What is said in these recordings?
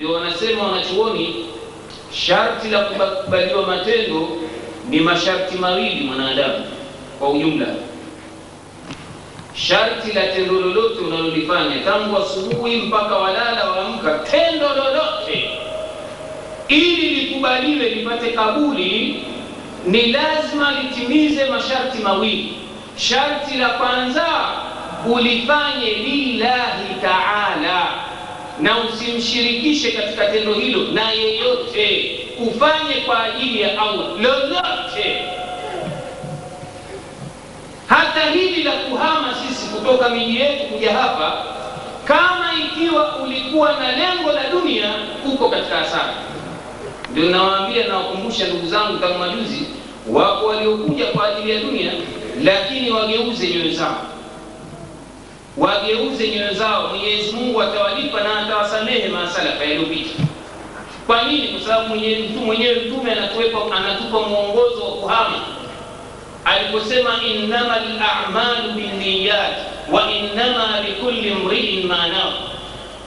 ndio wanasema wanachuoni sharti la kukubaliwa matendo ni masharti mawili mwanadamu kwa ujumla. Sharti la tendo lolote unalolifanya tangu asubuhi mpaka walala waamka tendo lolote ili likubaliwe lipate kabuli ni lazima litimize masharti mawili. Sharti la kwanza ulifanye lillahi taala na usimshirikishe katika tendo hilo na yeyote. Ufanye kwa ajili ya allah lolote. Hata hili la kuhama sisi kutoka miji yetu kuja hapa kama ikiwa ulikuwa na lengo la dunia uko katika hasara. Ndio nawaambia nawakumbusha ndugu zangu tangu majuzi wako waliokuja kwa ajili ya dunia lakini wageuze nyoyo zao wageuze nyoyo zao mwenyezi mungu atawalipa na atawasamehe maasalafa yaliyopita kwa nini kwa sababu mwenyewe mtume anatupa, mwongozo wa kuhama aliposema innama lamalu binniyat wa innama likulli mriin ma nawa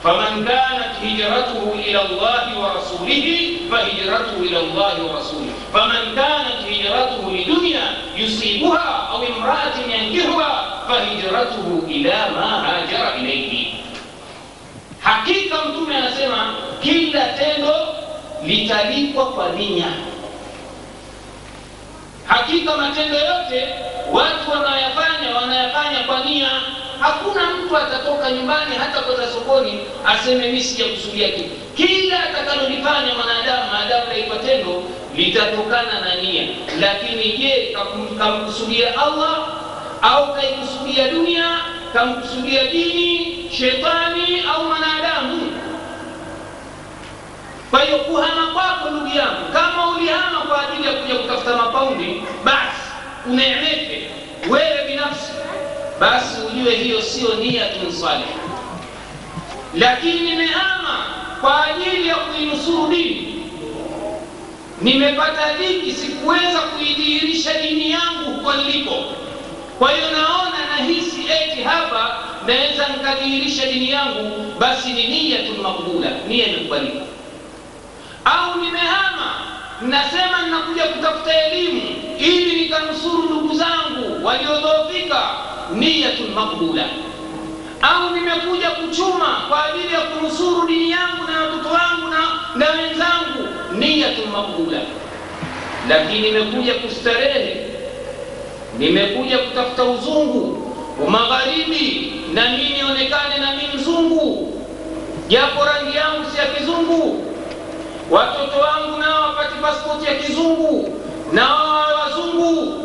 faman kanat hijratuhu ila llahi wa rasulihi fahijratuhu ila llahi wa rasulihi faman kanat hijratuhu lidunya yusibuha au imraatin yankihuha fahijratuhu ila ma hajara ilaihi hakika mtume anasema kila tendo litalipwa kwa nia hakika matendo yote watu wanayafanya wanayafanya kwa nia hakuna mtu atatoka nyumbani hata kwenda sokoni aseme mi sijakusudia kitu. Kila atakalolifanya mwanadamu maadamu laipa tendo litatokana na nia lakini je kamkusudia allah au kaikusudia dunia kamkusudia dini shetani au mwanadamu. Kwa hiyo kuhama kwako ndugu yangu kama ulihama kwa ajili ya kuja kutafuta mapaundi basi uneemeke wewe binafsi. Basi ujue hiyo sio niyatun salih lakini nimehama kwa ajili ya kuinusuru dini. Nimepata dhiki sikuweza kuidhihirisha dini yangu huko nilipo kwa hiyo naona nahisi eti hapa naweza nikadhihirisha dini yangu basi ni niyatun makbula nia imekubalika au nimehama nasema ninakuja kutafuta elimu ili nikanusuru ndugu zangu waliodhoofika niyatun makbula au nimekuja kuchuma kwa ajili ya kunusuru dini yangu na watoto wangu na, na wenzangu niyatun makbula lakini nimekuja kustarehe nimekuja kutafuta uzungu umagharibi na mimi nionekane na mi mzungu. Japo rangi yangu si ya kizungu watoto wangu nao wapate paspoti ya kizungu nao wawe wazungu.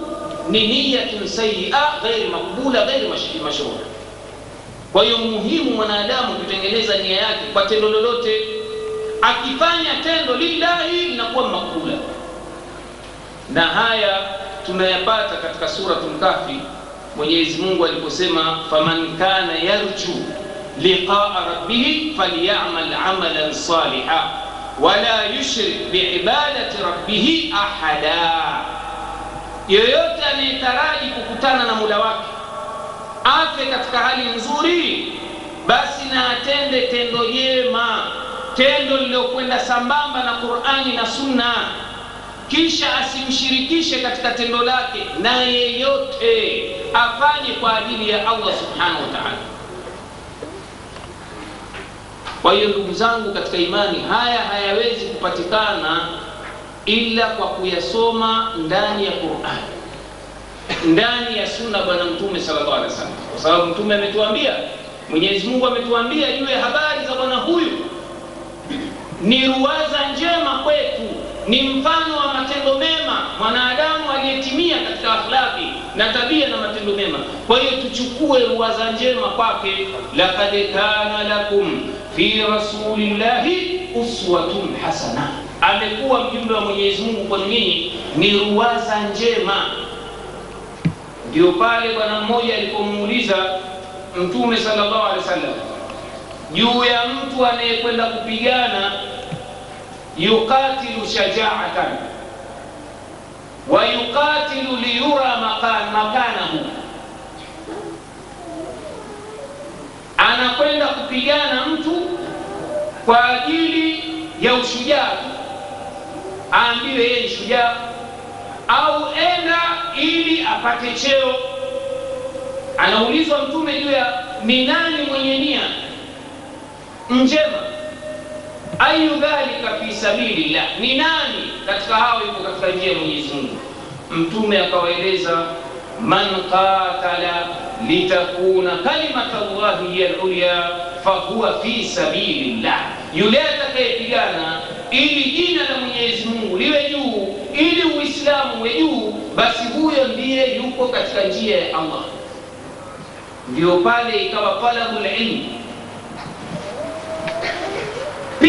Ni niyatun sayia ghairi makbula ghairi mashruha kwa hiyo muhimu mwanadamu kutengeneza nia yake kwa tendo lolote. Akifanya tendo lillahi linakuwa makbula na haya tunayapata katika suratul kahfi mwenyezi mungu aliposema faman kana yarju liqaa rabbihi falyamal amalan saliha wala yushrik biibadati rabbihi ahada. Yoyote anayetaraji kukutana na mula wake afe katika hali nzuri basi na atende tendo jema tendo lililokwenda sambamba na qurani na sunna kisha asimshirikishe katika tendo lake na yeyote afanye kwa ajili ya allah subhanahu wa taala. Kwa hiyo ndugu zangu katika imani haya hayawezi kupatikana ila kwa kuyasoma ndani ya qurani ndani ya sunna bwana mtume sallallahu alaihi wasallam. Kwa sababu mtume ametuambia mwenyezi mungu ametuambia ya habari za bwana huyu. Ni ruwaza njema kwetu ni mfano wa matendo mema mwanadamu aliyetimia katika akhlaki na tabia na matendo mema. Kwa hiyo tuchukue ruwaza njema kwake. Lakad kana lakum fi rasulillahi uswatun hasana. Amekuwa mjumbe wa mwenyezi mungu kwenu nyinyi ni ruwaza njema. Ndio pale bwana mmoja alipomuuliza mtume sallallahu wa wasallam juu ya mtu anayekwenda kupigana yuqatilu shajaatan. Wa yuqatilu liyura makan, makanahu. Anakwenda kupigana mtu kwa ajili ya ushujaa aambiwe yeye ni shujaa. Au enda ili apate cheo. Anaulizwa mtume juu ya ni nani mwenye nia? Njema ayu dhalika fi sabilillah? Ni nani katika hao yuko katika njia ya mwenyezi mungu? Mtume akawaeleza man qatala litakuna kalimata llahi hiya lulya fahuwa fi sabilillah. Yule atakayepigana ili jina la mwenyezi mungu liwe juu ili uislamu uwe juu basi huyo ndiye yuko katika njia ya allah. Ndio pale ikawa talabul ilm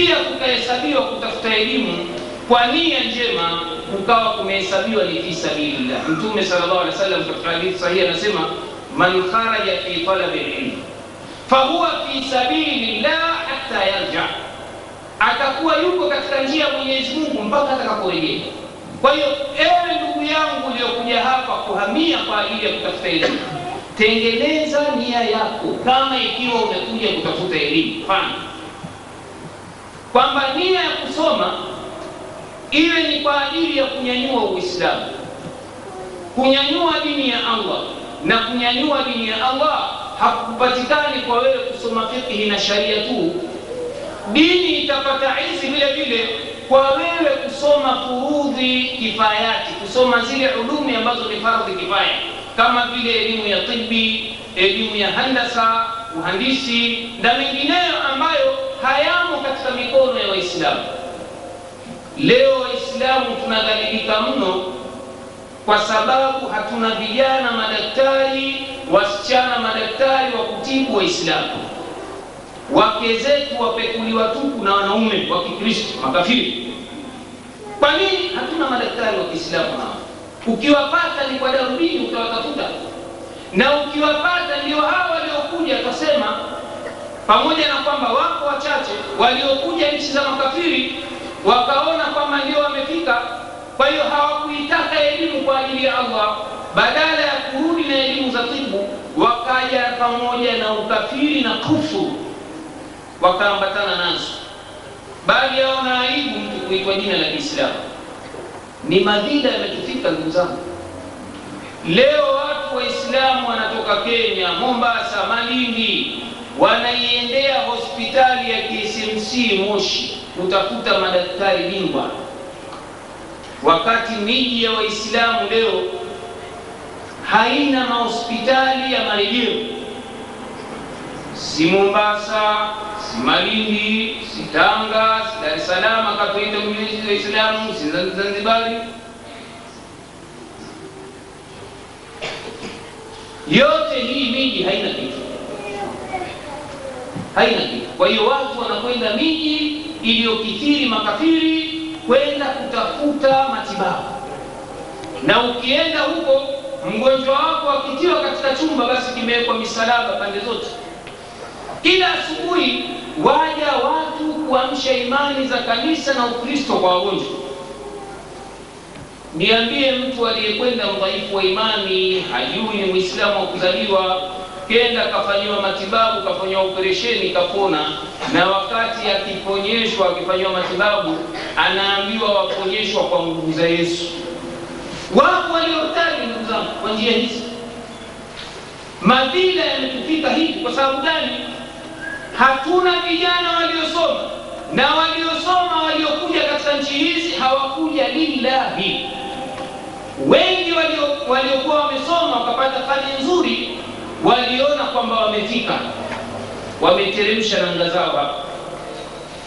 pia kukahesabiwa kutafuta elimu kwa nia njema kukawa kumehesabiwa ni fi sabilillah. Mtume sallallahu alaihi wasallam katika hadithi sahihi anasema man kharaja fi talabi lilm fahuwa fi sabilillah hatta yarja. Atakuwa yuko katika njia ya mwenyezi mungu mpaka atakaporejea. Kwa hiyo ewe ndugu yangu uliyokuja hapa kuhamia kwa ajili ya kutafuta elimu tengeneza nia yako kama ikiwa umekuja kutafuta elimu. Fanya kwamba nia ya kusoma iwe ni kwa ajili ya kunyanyua uislamu kunyanyua dini ya allah na kunyanyua dini ya allah hakupatikani kwa wewe kusoma fiqhi na sharia tu. Dini itapata izi vile vile kwa wewe kusoma furudhi kifayati kusoma zile ulumi ambazo ni fardhi kifaya kama vile elimu ya tibi elimu ya handasa uhandisi na mengineyo ambayo hayamo katika mikono ya waislamu. Leo waislamu tunadhalilika mno kwa sababu hatuna vijana madaktari wasichana madaktari wa kutibu waislamu. Wake zetu wapekuliwa tupu na wanaume wa kikristo makafiri. Kwa nini hatuna madaktari wa kiislamu hawa ukiwapata ni kwa darubini utawatafuta. Na ukiwapata ndio hawa waliokuja tasema pamoja na kwamba wako wachache waliokuja nchi za makafiri wakaona kwamba ndio wamefika. Kwa hiyo hawakuitaka elimu kwa ajili ya allah badala ya kurudi na elimu za tibu wakaja pamoja na ukafiri na kufuru wakaambatana nazo. Bali yaona aibu mtu kuitwa jina la kiislamu. Ni madhila yametufika ndugu zangu. Leo watu waislamu wanatoka kenya mombasa malindi wanaiendea hospitali ya ksmc moshi kutafuta madaktari bingwa. Wakati miji ya waislamu leo haina mahospitali ya marejeo si mombasa si malindi si tanga si dar es salaam akatuita mji waislamu si zanzibari yote hii miji haina haina kitu kwa hiyo watu wanakwenda miji iliyokithiri makafiri kwenda kutafuta matibabu. Na ukienda huko mgonjwa wako akitiwa katika chumba basi kimewekwa misalaba pande zote. Kila asubuhi waja watu kuamsha imani za kanisa na ukristo kwa wagonjwa. Niambie mtu aliyekwenda udhaifu wa imani hajui ni mwislamu wa kuzaliwa kenda kafanyiwa matibabu kafanyiwa operesheni kapona. Na wakati akiponyeshwa akifanyiwa matibabu anaambiwa waponyeshwa kwa nguvu za yesu. Wapo waliotaji ndugu zangu kwa njia hizi. Madhila yametufika hivi kwa sababu gani? Hatuna vijana waliosoma na waliosoma waliokuja katika nchi hizi hawakuja lillahi. Wengi waliokuwa wamesoma wakapata fani nzuri waliona kwamba wamefika wameteremsha nanga zao hapa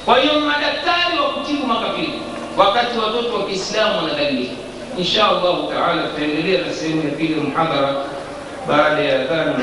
kwa hiyo madaktari wa kutibu makafiri wakati watoto wa kiislamu wanadhalilika insha allahu taala tutaendelea na sehemu ya pili ya muhadhara baada ya adhana